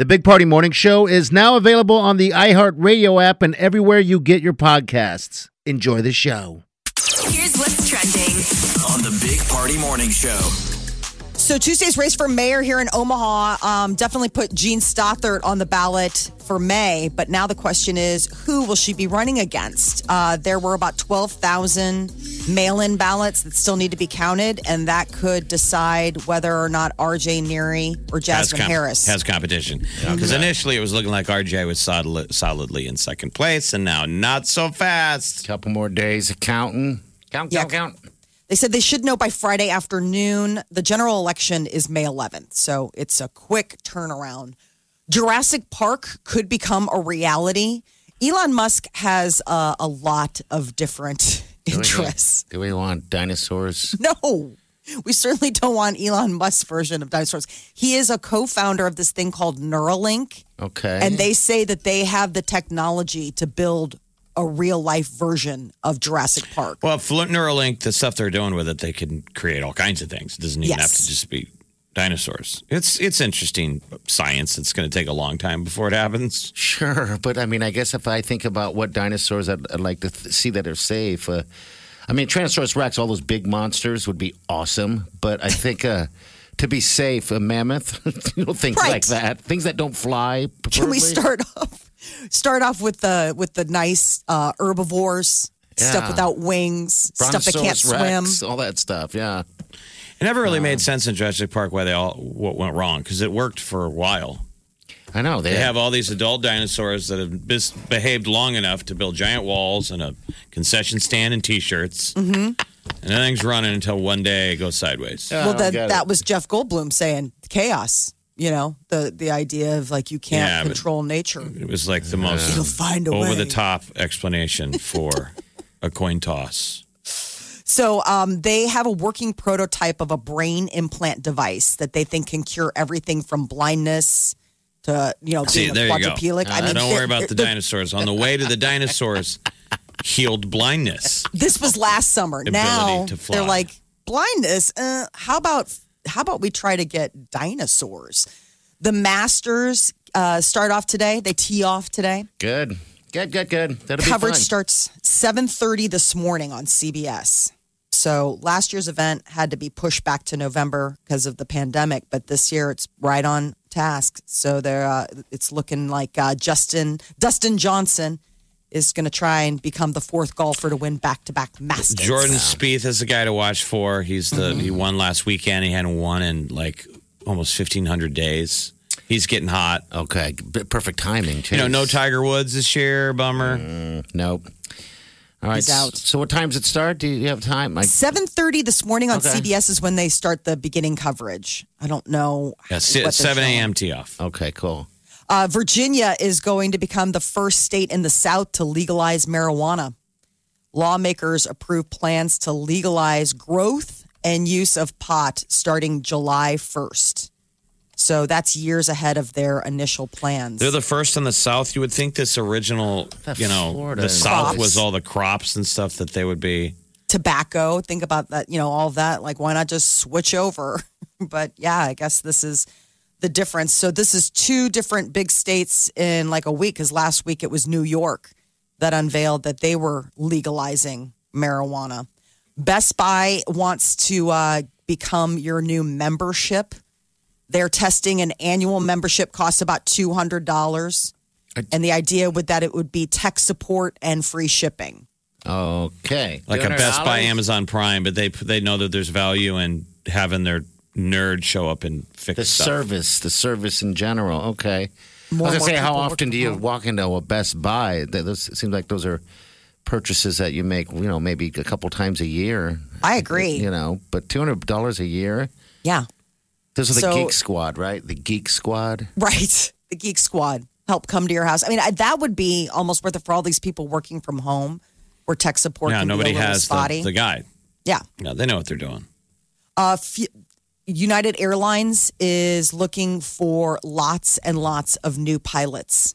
The Big Party Morning Show is now available on the iHeartRadio app and everywhere you get your podcasts. Enjoy the show. Here's what's trending. on the Big Party Morning Show. So Tuesday's race for mayor here in Omaha um, definitely put Jean Stothert on the ballot for May. But now the question is, who will she be running against? Uh, there were about 12,000 mail-in ballots that still need to be counted, and that could decide whether or not R.J. Neary or Has Jasmine com- Harris. has competition because initially it was looking like RJ was solid, solidly in second place, and now not so fast. Couple more days of counting. Count, Yeah. count, count. They said they should know by Friday afternoon. The general election is May 11th, so it's a quick turnaround. Jurassic Park could become a reality. Elon Musk has uh, a lot of different interests. Do we want dinosaurs? No, we certainly don't want Elon Musk's version of dinosaurs. He is a co founder of this thing called Neuralink, Okay. and they say that they have the technology to build a real life version of Jurassic Park. Well, Fl- Neuralink, the stuff they're doing with it, they can create all kinds of things. It doesn't even have to just be dinosaurs. It's it's interesting science. It's going to take a long time before it happens. Sure, but I mean, I guess if I think about what dinosaurs I'd, I'd like to th- see that are safe, uh, I mean, Tyrannosaurus Rex, all those big monsters would be awesome. But I think uh, to be safe, a mammoth, you know, things Right. like that, things that don't fly. Can we start off start off with the with the nice uh, herbivores, stuff without wings, stuff that can't Brontosaurus swim? Rex, all that stuff. Yeah. It never really made sense in Jurassic Park why they all what went wrong because it worked for a while. I know they, They have all these adult dinosaurs that have bis- behaved long enough to build giant walls and a concession stand and T-shirts, mm-hmm. and everything's running until one day it goes sideways. well, then get that it. was Jeff Goldblum saying chaos. You know the the idea of like you can't Yeah, control nature. It was like the most You'll find a over way. the top explanation for a coin toss. So um, they have a working prototype of a brain implant device that they think can cure everything from blindness to you know See, being there a you go. quadriplegic. I Uh, mean, don't worry about the dinosaurs. On the way to the dinosaurs, healed blindness. This was last summer. Ability now to fly. they're like blindness. Uh, how about how about we try to get dinosaurs? The Masters uh, start off today. They tee off today. good, good, good, good. That'll be Coverage starts seven thirty this morning on CBS. So last year's event had to be pushed back to November because of the pandemic, but this year it's right on task. So they're uh, it's looking like uh, Justin Dustin Johnson is going to try and become the fourth golfer to win back to back Masters. Jordan Spieth is the guy to watch for. He's the he mm-hmm. won last weekend. He hadn't won in like almost fifteen hundred days. He's getting hot. Okay, perfect timing. You know, no Tiger Woods this year. Bummer. Mm, nope. All right. He's out. So what time does it start? Do you have time? I, Seven thirty this morning on Okay. CBS is when they start the beginning coverage. I don't know. Yeah, what si- they're seven a.m. tee off. okay, cool. Uh, Virginia is going to become the first state in the South to legalize marijuana. Lawmakers approved plans to legalize growth and use of pot starting July 1st. So that's years ahead of their initial plans. They're the first in the South. You would think this original, thought you know, Florida the South Crops. was all the crops and stuff that they would be. Tobacco, think about that, you know, all that. Like, why not just switch over? but yeah, I guess this is the difference. So this is two different big states in like a week, because last week it was New York that unveiled that they were legalizing marijuana. Best Buy wants to uh, become your new membership. They're testing an annual membership costs about two hundred dollars, and the idea would that it would be tech support and free shipping. Okay. like a Best Buy, Amazon Prime, but they they know that there's value in having their nerd show up and fix The stuff. service, the service in general. Okay. More I was gonna say, how often do you walk into a Best Buy? That those, it seems like those are purchases that you make, you know, maybe a couple times a year. I agree. You know, but two hundred dollars a year. Yeah, Those are the So- Geek Squad, right? The Geek Squad. right. The Geek Squad. help come to your house. I mean, I, that would be almost worth it for all these people working from home, where tech support. Yeah, can nobody be a has spotty. the, the guide. yeah. Yeah, they know what they're doing. Uh, f- United Airlines is looking for lots and lots of new pilots.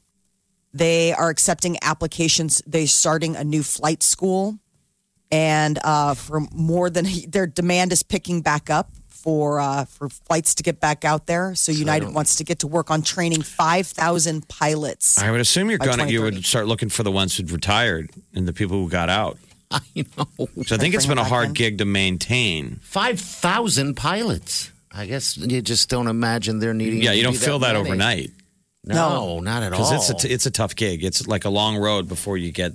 They are accepting applications. They're starting a new flight school, and uh, for more than their demand is picking back up for uh, for flights to get back out there. So United wants to get to work on training five thousand pilots. I would assume you're gonna you would start looking for the ones who'd retired and the people who got out. I know. So I think it's been a hard in. gig to maintain. 5,000 pilots. I guess you just don't imagine they're needing Yeah, to you don't be feel that many. overnight No, not at all. because it's a t- it's a tough gig. It's like a long road before you get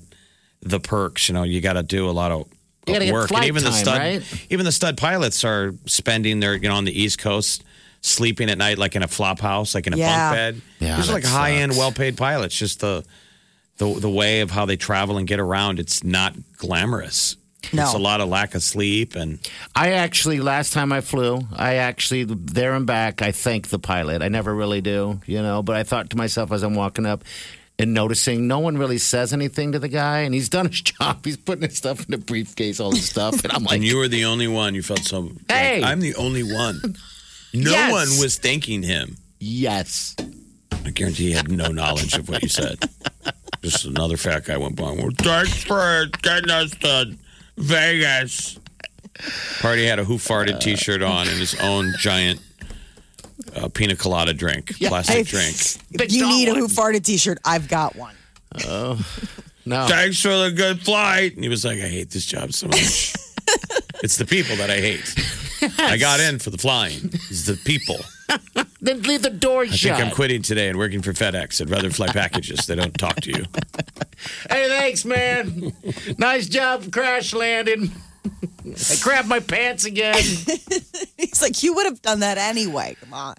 the perks. You know, you got to do a lot of You gotta get work, and flight even the time, stud right? even the stud pilots are spending their you know on the East Coast. Sleeping at night, like in a flop house, like in a Yeah. bunk bed. Yeah, These are that like high end, sucks. well paid pilots. Just the the the way of how they travel and get around. It's not glamorous. No. It's a lot of lack of sleep and I actually, last time I flew, I actually, there and back, I thank the pilot. I never really do, you know, but I thought to myself as I'm walking up and noticing no one really says anything to the guy, and he's done his job. He's putting his stuff in the briefcase, all this stuff. And I'm like, and you were the only one. You felt so. like, Hey! I'm the only one. No Yes. one was thanking him. yes. I guarantee he had no knowledge of what you said. Just another fat guy went by. Well, thanks for getting us to Vegas. Party had a who farted T-shirt on and his own giant uh, pina colada drink, plastic drink. If you need a Who Farted T-shirt, I've got one. No. Thanks for the good flight. And he was like, I hate this job so much. it's the people that I hate. I got in for the flying. It's the people. Then leave the door I shut. I think I'm quitting today and working for FedEx. I'd rather fly packages. They don't talk to you. Hey, thanks, man. nice job crash landing. I grabbed my pants again. He's like, you would have done that anyway. Come on.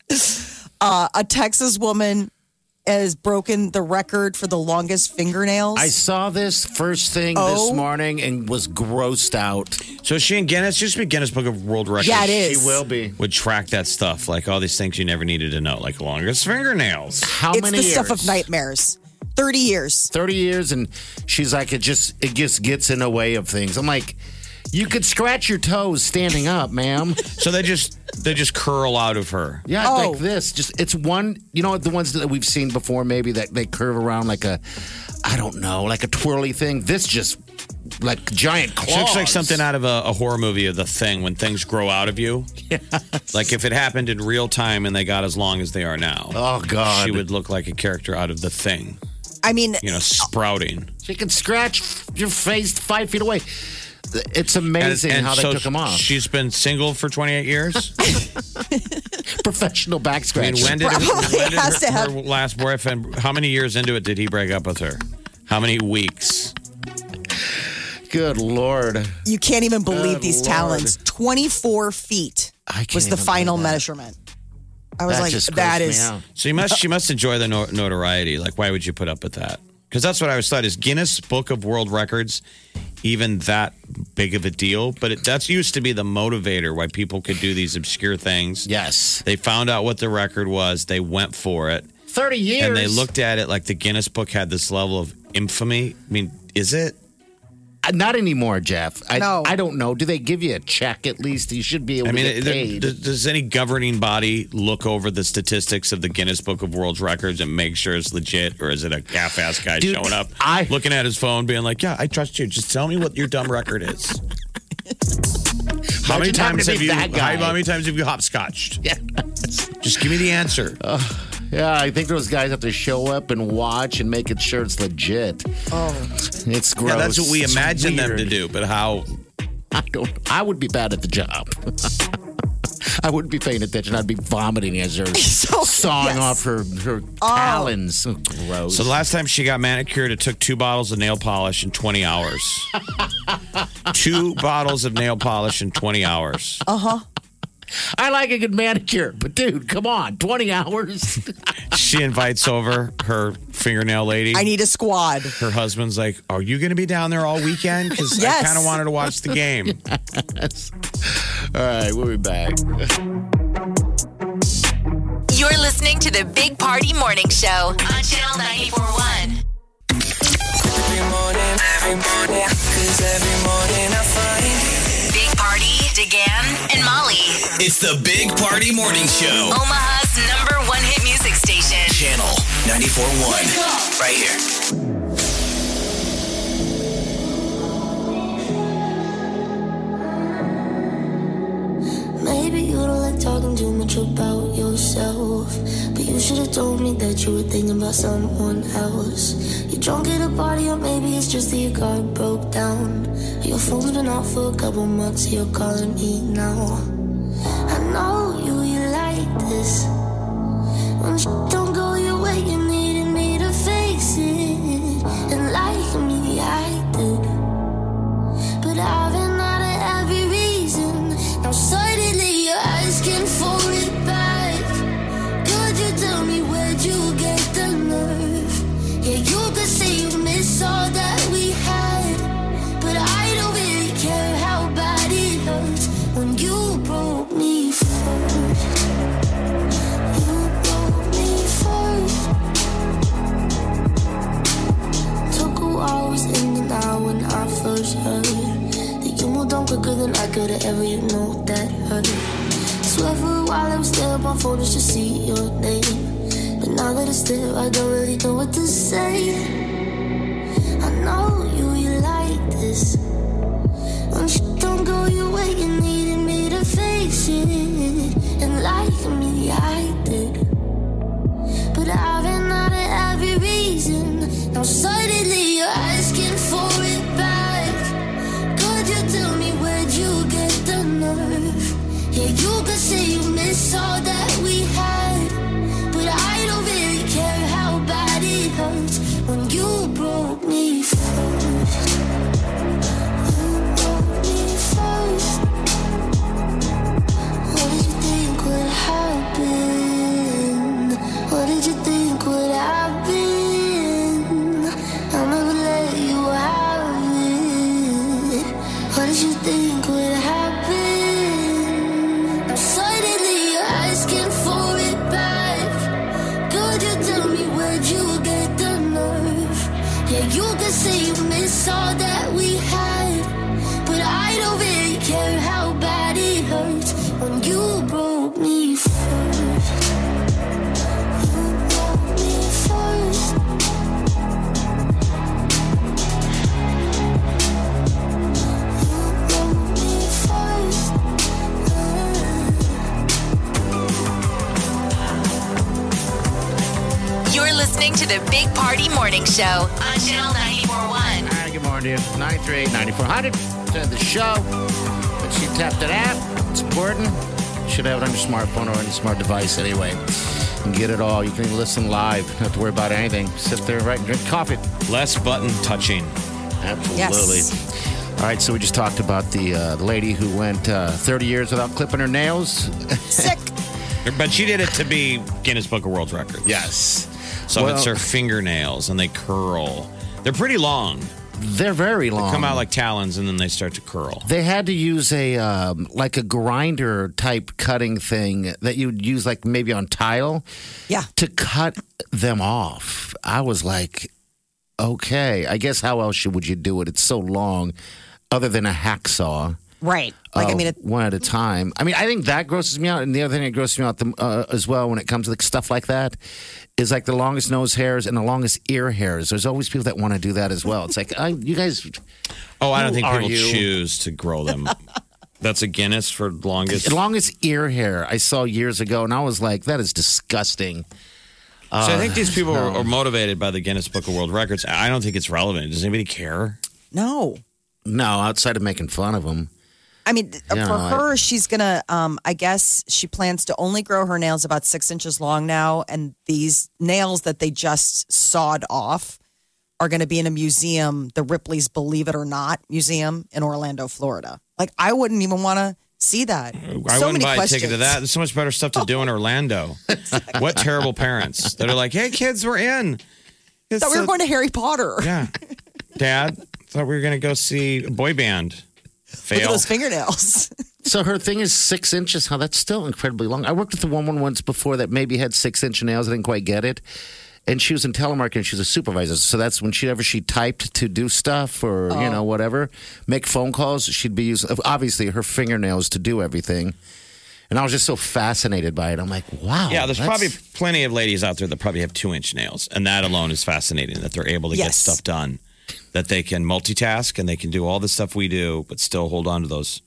Uh, a Texas woman has broken the record for the longest fingernails. I saw this first thing Oh. this morning and was grossed out. So is she in Guinness? Just be Guinness Book of World Records. Yeah, it is. She will be. Would track that stuff, like all these things you never needed to know, like longest fingernails. How it's many the years? stuff of nightmares. 30 years. 30 years and she's like it just it just gets in the way of things. I'm like you could scratch your toes standing up, ma'am. So they just they just curl out of her. Yeah, Oh. like this. Just it's one. You know the ones that we've seen before, maybe that they curve around like a, I don't know, like a twirly thing. This just like giant claws. She looks like something out of a, a horror movie of The Thing when things grow out of you. Like if it happened in real time and they got as long as they are now. Oh God, She would look like a character out of The Thing, I mean, you know, sprouting. She can scratch your face five feet away. It's amazing and how they so took him off. She's been single for 28 years. Professional back I mean, scratch. when did, Probably when did has to her, have- her last boyfriend, how many years into it did he break up with her? How many weeks? Good lord. you can't even believe Good these Lord. talons. 24 feet I can't was the even final believe that. measurement. I was That like, just that grossed me is. out. So you must, she must enjoy the no- notoriety. Like, why would you put up with that? Because that's what I always thought is Guinness Book of World Records even that big of a deal? But it, that's used to be the motivator why people could do these obscure things. Yes. They found out what the record was. They went for it. 30 years. And they looked at it like the Guinness Book had this level of infamy. I mean, is it? Uh, Not anymore, Jeff. I, No. I don't know. Do they give you a check at least? You should be able I mean, to get it- paid. does, does any governing body look over the statistics of the Guinness Book of World Records and make sure it's legit, or is it a half-ass guy Dude, showing up, I- looking at his phone, being like, "Yeah, I trust you. Just tell me what your dumb record is." how many times have you? that. How, how many times have you hopscotched? yeah. Just give me the answer. Yeah, I think those guys have to show up and watch and make it sure it's legit. Oh. It's gross. yeah, that's what we It's imagine them to do. But how? I don't. I would be bad at the job. I wouldn't be paying attention. I'd be vomiting as they're So- sawing yes. off her her oh. talons. Oh, gross. So the last time she got manicured, it took two bottles of nail polish in 20 hours. two bottles of nail polish in 20 hours. Uh-huh. I like a good manicure, but dude, come on, twenty hours. She invites over her fingernail lady. I need a squad. her husband's like, "Are you going to be down there all weekend? Because I kind of wanted to watch the game." All right, we'll be back. You're listening listening to the Big Party Morning Show on Channel 941. Every morning, every morning, 'cause every morning It's the Big Party Morning Show. Omaha's number one hit music station. Channel 94.1. Right here. Maybe you don't like talking too much about yourself. But you should have told me that you were thinking about someone else. You're drunk at a party, or maybe it's just that your car broke down. Your phone's been off for a couple months, you're calling me now. Phone just to see your name. But now that it's there, I don't really know what to say. Party Morning Show on Channel 941. Hi, good morning. 938 9400 to the show. But she tapped it out. It's important. Should have it on your smartphone or any smart device anyway. And get it all. You can listen live. Don't have to worry about anything. Sit there, right, and drink coffee. Less button touching. Absolutely. Yes. All right, so we just talked about the uh, the lady who went uh, 30 years without clipping her nails. Sick. But she did it to be Guinness Book of World Records. Yes. So Well- it's her fingernails and they curl. They're pretty long. They're very long. They come out like talons and then they start to curl. They had to use a um, like a grinder type cutting thing that you'd use like maybe on tile Yeah. to cut them off. I was like, okay, I guess how else would you do it? It's so long, other than a hacksaw. Right. Like, I uh, mean, it, one at a time. I mean, I think that grosses me out, and the other thing that grosses me out the, uh, as well when it comes to like, stuff like that is like the longest nose hairs and the longest ear hairs. There's always people that want to do that as well. It's like, I, you guys, Oh, I don't think people you? choose to grow them. That's a Guinness for longest. longest ear hair I saw years ago, and I was like, that is disgusting. so I think these people no. are, are motivated by the Guinness Book of World Records. I don't think it's relevant. Does anybody care? no. No, outside of making fun of them. I mean, for I- her, she's gonna. Um, I guess she plans to only grow her nails about six inches long now, and these nails that they just sawed off are going to be in a museum, the Ripley's Believe It or Not Museum in Orlando, Florida. Like, I wouldn't even want to see that. I so wouldn't many buy questions. a ticket to that. There's so much better stuff to do in Orlando. What terrible parents that are like, "Hey, kids, we're in." It's Thought we were a- going to Harry Potter. Yeah, Dad, thought we were going to go see a boy band. Look at those fingernails. So her thing is six inches. How that's still incredibly long. I worked with a woman once before that maybe had six inch nails. I didn't quite get it. And she was in telemarketing. She was a supervisor. So that's when she ever she typed to do stuff or you oh. know whatever, make phone calls. She'd be using obviously her fingernails to do everything. And I was just so fascinated by it. I'm like, wow. Yeah, there's that's- probably plenty of ladies out there that probably have two inch nails, and that alone is fascinating that they're able to get stuff done, that they can multitask and they can do all the stuff we do, but still hold on to those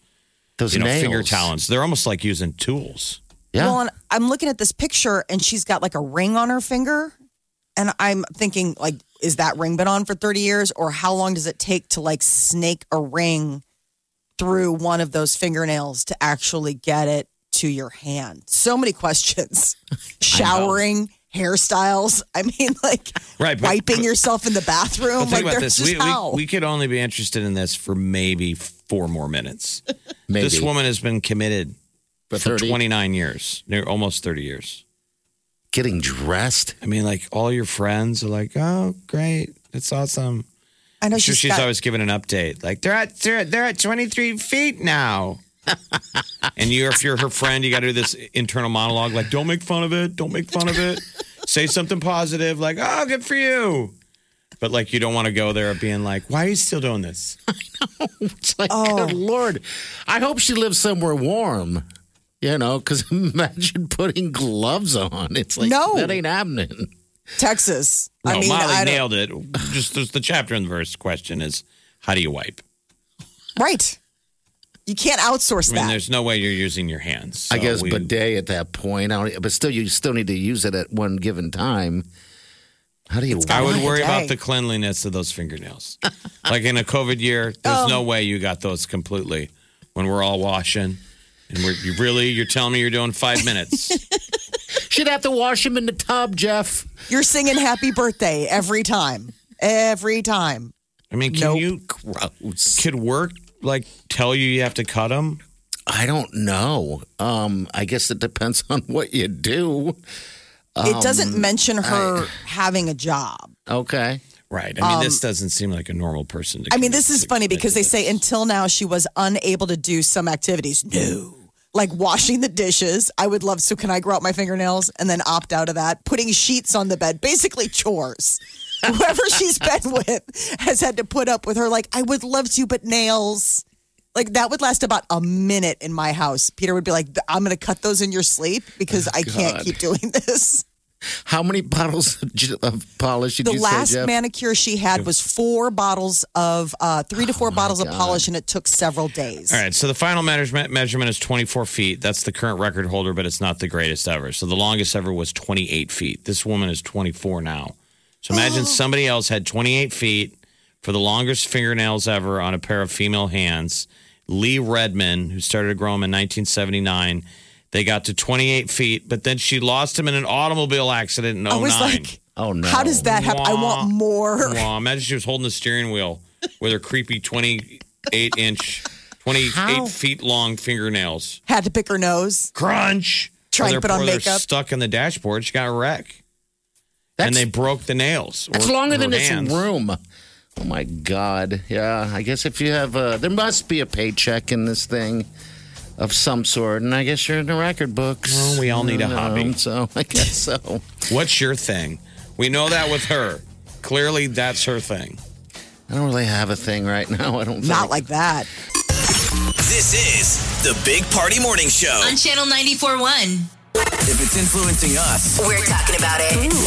those you know nails. finger talons. They're almost like using tools. Yeah. Well, and I'm looking at this picture and she's got like a ring on her finger. And I'm thinking, like, is that ring been on for 30 years? Or how long does it take to like snake a ring through one of those fingernails to actually get it to your hand? So many questions. Showering, hairstyles. I mean, like Right, but- wiping but- yourself in the bathroom. Think like, about this: we, we, we could only be interested in this for maybe four more minutes. Maybe. This woman has been committed For for 29 years, near almost 30 years. Getting dressed. I mean, like all your friends are like, "Oh, great, it's awesome." I know I'm sure she's she's got, always giving an update. Like they're at they're, at- they're at 23 feet now. And you, if you're her friend, you got to do this internal monologue. Like, don't make fun of it. Don't make fun of it. Say something positive. Like, oh, good for you. But like, you don't want to go there being like, why are you still doing this? It's like, Oh. good Lord. I hope she lives somewhere warm. You know, because imagine putting gloves on. It's like, No. that ain't happening. Texas. No, I mean, Molly I nailed it. Just there's the chapter and verse question is, how do you wipe? right. You can't outsource I mean, that. there's no way you're using your hands. I guess we- bidet at that point. I don't, but still, you still need to use it at one given time. How do you? I would Bidet. worry about the cleanliness of those fingernails. like in a COVID year, there's Oh. no way you got those completely when we're all washing. And we're you really you're telling me you're doing five minutes. She'd have to wash them in the tub, Jeff. You're singing happy birthday every time. Every time. I mean, can Nope. you Gross. could work like tell you you have to cut them? I don't know. Um, I guess it depends on what you do. it doesn't mention her having a job. Okay. Right. I mean, this doesn't seem like a normal person to Um, I mean, this is funny because to they say until now she was unable to do some activities. No. Like washing the dishes. I would love, so can I grow out my fingernails and then opt out of that? Putting sheets on the bed, basically chores. Whoever she's been with has had to put up with her. Like, I would love to, but nails. Like, that would last about a minute in my house. Peter would be like, I'm going to cut those in your sleep because I can't God. keep doing this. How many bottles of polish did The you last say, Jeff? manicure she had was four bottles of, uh, three to Oh four bottles of polish, and it took several days. All right, so the final measurement measurement is 24 feet. That's the current record holder, but it's not the greatest ever. So the longest ever was 28 feet. This woman is 24 now. So imagine oh. somebody else had 28 feet for the longest fingernails ever on a pair of female hands. Lee Redmond, who started to grow them in 1979, they got to 28 feet, but then she lost him in an automobile accident in 09. I was oh like, Oh no! how does that happen? I want more. Wow, imagine she was holding the steering wheel with her creepy 28 inch, 28 How? feet long fingernails. Had to pick her nose. Crunch. Try and Or put on makeup. stuck in the dashboard. She got a wreck. That's, and they broke the nails. that's longer her than this room. Oh my God! Yeah, I guess if you have, a, there must be a paycheck in this thing of some sort, and I guess you're in the record books. Well, we all need a Um, hobby. so I guess so. What's your thing? We know that with her. Clearly, that's her thing. I don't really have a thing right now. I don't. Think. Not like that. This is the Big Party Morning Show. On Channel 94.1. If it's influencing us, We're talking about it.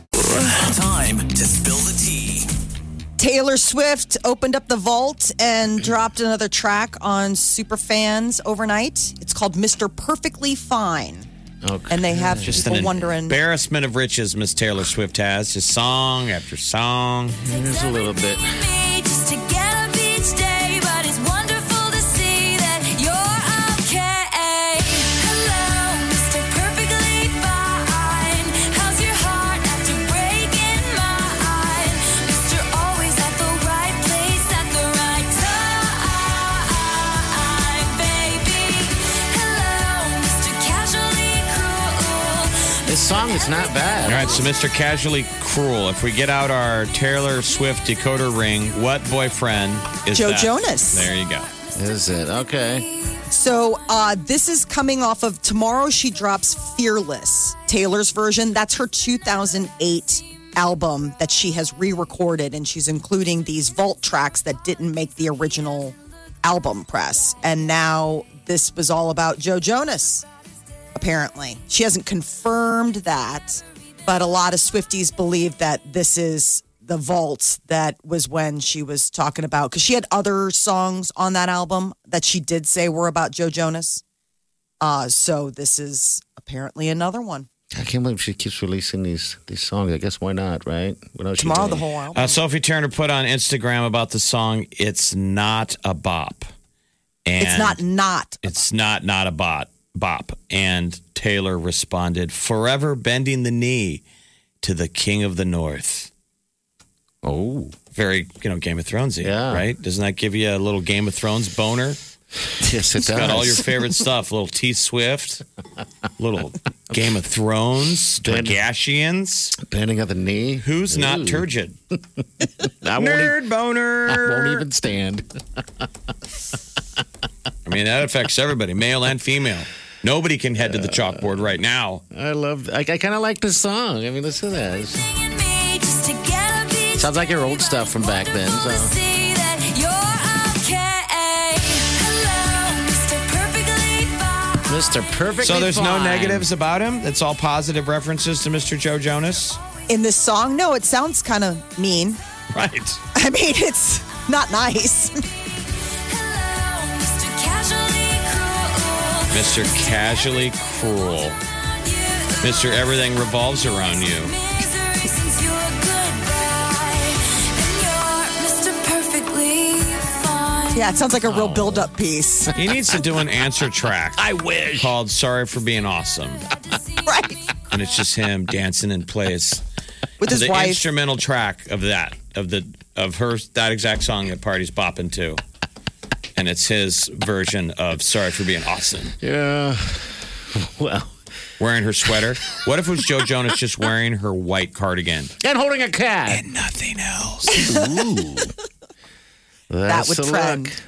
Taylor Swift opened up the vault and dropped another track on Superfans overnight. It's called Mr. Perfectly Fine. Okay. And they have Just people an wondering. embarrassment of riches Miss Taylor Swift has. Just song after song. Here's a little bit. This song is not bad. All right, so Mr. Casually Cruel. If we get out our Taylor Swift decoder ring, what boyfriend is Joe that? Jonas. There you go. Is it? Okay. So uh, this is coming off of tomorrow. She drops "Fearless," Taylor's version. That's her 2008 album that she has re-recorded, and she's including these vault tracks that didn't make the original album press. And now this was all about Joe Jonas. Apparently, she hasn't confirmed that, but a lot of Swifties believe that this is the vault that was when she was talking about because she had other songs on that album that she did say were about Joe Jonas. Uh, so this is apparently another one. I can't believe she keeps releasing these these songs. I guess why not, right? What else Tomorrow, the whole album. Uh, Sophie Turner put on Instagram about the song "It's Not a Bop," and it's not not. It's not not a bot bop. And Taylor responded, "Forever bending the knee to the King of the North." Oh, very you know Game of Thronesy, Yeah. right? Doesn't that give you a little Game of Thrones boner? Yes, it It's got all your favorite stuff. little T Swift, little Game of Thrones, Targaryens. Bending of the knee. Who's not turgid? I won't, e- Nerd boner. I won't even stand. I mean, that affects everybody, male and female. Nobody can head to the chalkboard right now. I love. I, I kind of like this song. I mean, listen to that. It's- Just to get up each sounds like your old stuff from back then. So. see that you're okay. Hello, Mr. Perfectly Fine. Mr. Perfect. So there's no negatives about him. It's all positive references to Mr. Joe Jonas. In this song, no, it sounds kind of mean. Right. I mean, it's not nice. Mr. Casually Cruel. Mr. Everything Revolves Around You. Misery since your goodbye. And you're Mr. Perfectly Fine. yeah, it sounds like a real oh. build-up piece. He needs to do an answer track. I wish. Called Sorry for Being Awesome. right. And it's just him dancing in place. With to his the wife. instrumental track of that, of the of her that exact song that party's bopping to. And it's his version of Sorry for Being Awesome. Yeah. Well. Wearing her sweater. What if it was Joe Jonas just wearing her white cardigan? And holding a cat. And nothing else. Ooh. That would the trend look.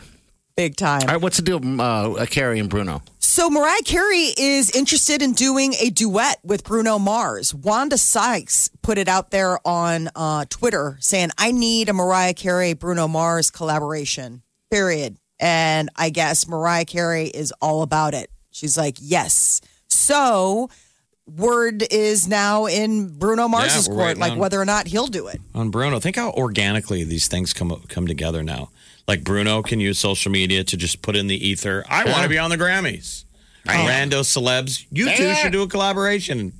big time. All right, what's the deal, uh, Carey and Bruno? So Mariah Carey is interested in doing a duet with Bruno Mars. Wanda Sykes put it out there on uh, Twitter saying, "I need a Mariah Carey Bruno Mars collaboration." Period. And I guess Mariah Carey is all about it. She's like, "Yes." So word is now in Bruno Mars's we're court, like on- whether or not he'll do it. on Bruno. Think how organically these things come come together now. Like Bruno can use social media to just put in the ether. I want to be on the Grammys. Rando celebs, you two should do a collaboration.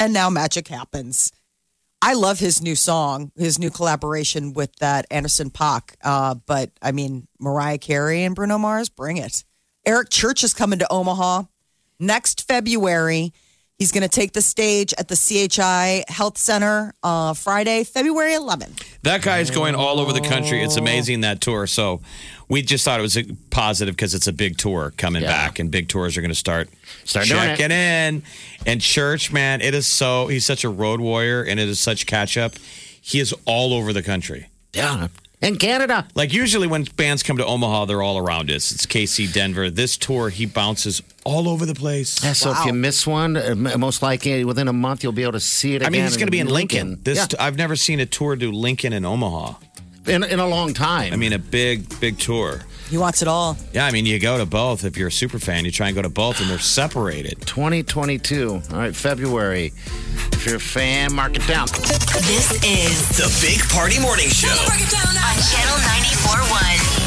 and now magic happens. I love his new song, his new collaboration with that Anderson Paak. Uh, but I mean, Mariah Carey and Bruno Mars, bring it. Eric Church is coming to Omaha next February. He's going to take the stage at the CHI Health Center uh, Friday, February 11th. That guy is going all over the country. It's amazing that tour. So we just thought it was a positive because it's a big tour coming back, and big tours are going to start Start doing it. checking in. And Church, man, it is so he's such a road warrior, and it is such catch up. He is all over the country. Yeah. In Canada. Like usually when bands come to Omaha, they're all around us. It's KC, Denver. This tour, he bounces all over the place. Yeah, so if you miss one, uh, most likely within a month you'll be able to see it I mean, he's going to be in Lincoln. This Yeah. I've never seen a tour do Lincoln and Omaha. in, in a long time. I mean, a big, big tour. He wants it all. Yeah, I mean, you go to both. If you're a super fan, you try and go to both, and they're separated. 2022. All right, February. If you're a fan, mark it down. This is The Big Party Morning Show. on Channel 94.1.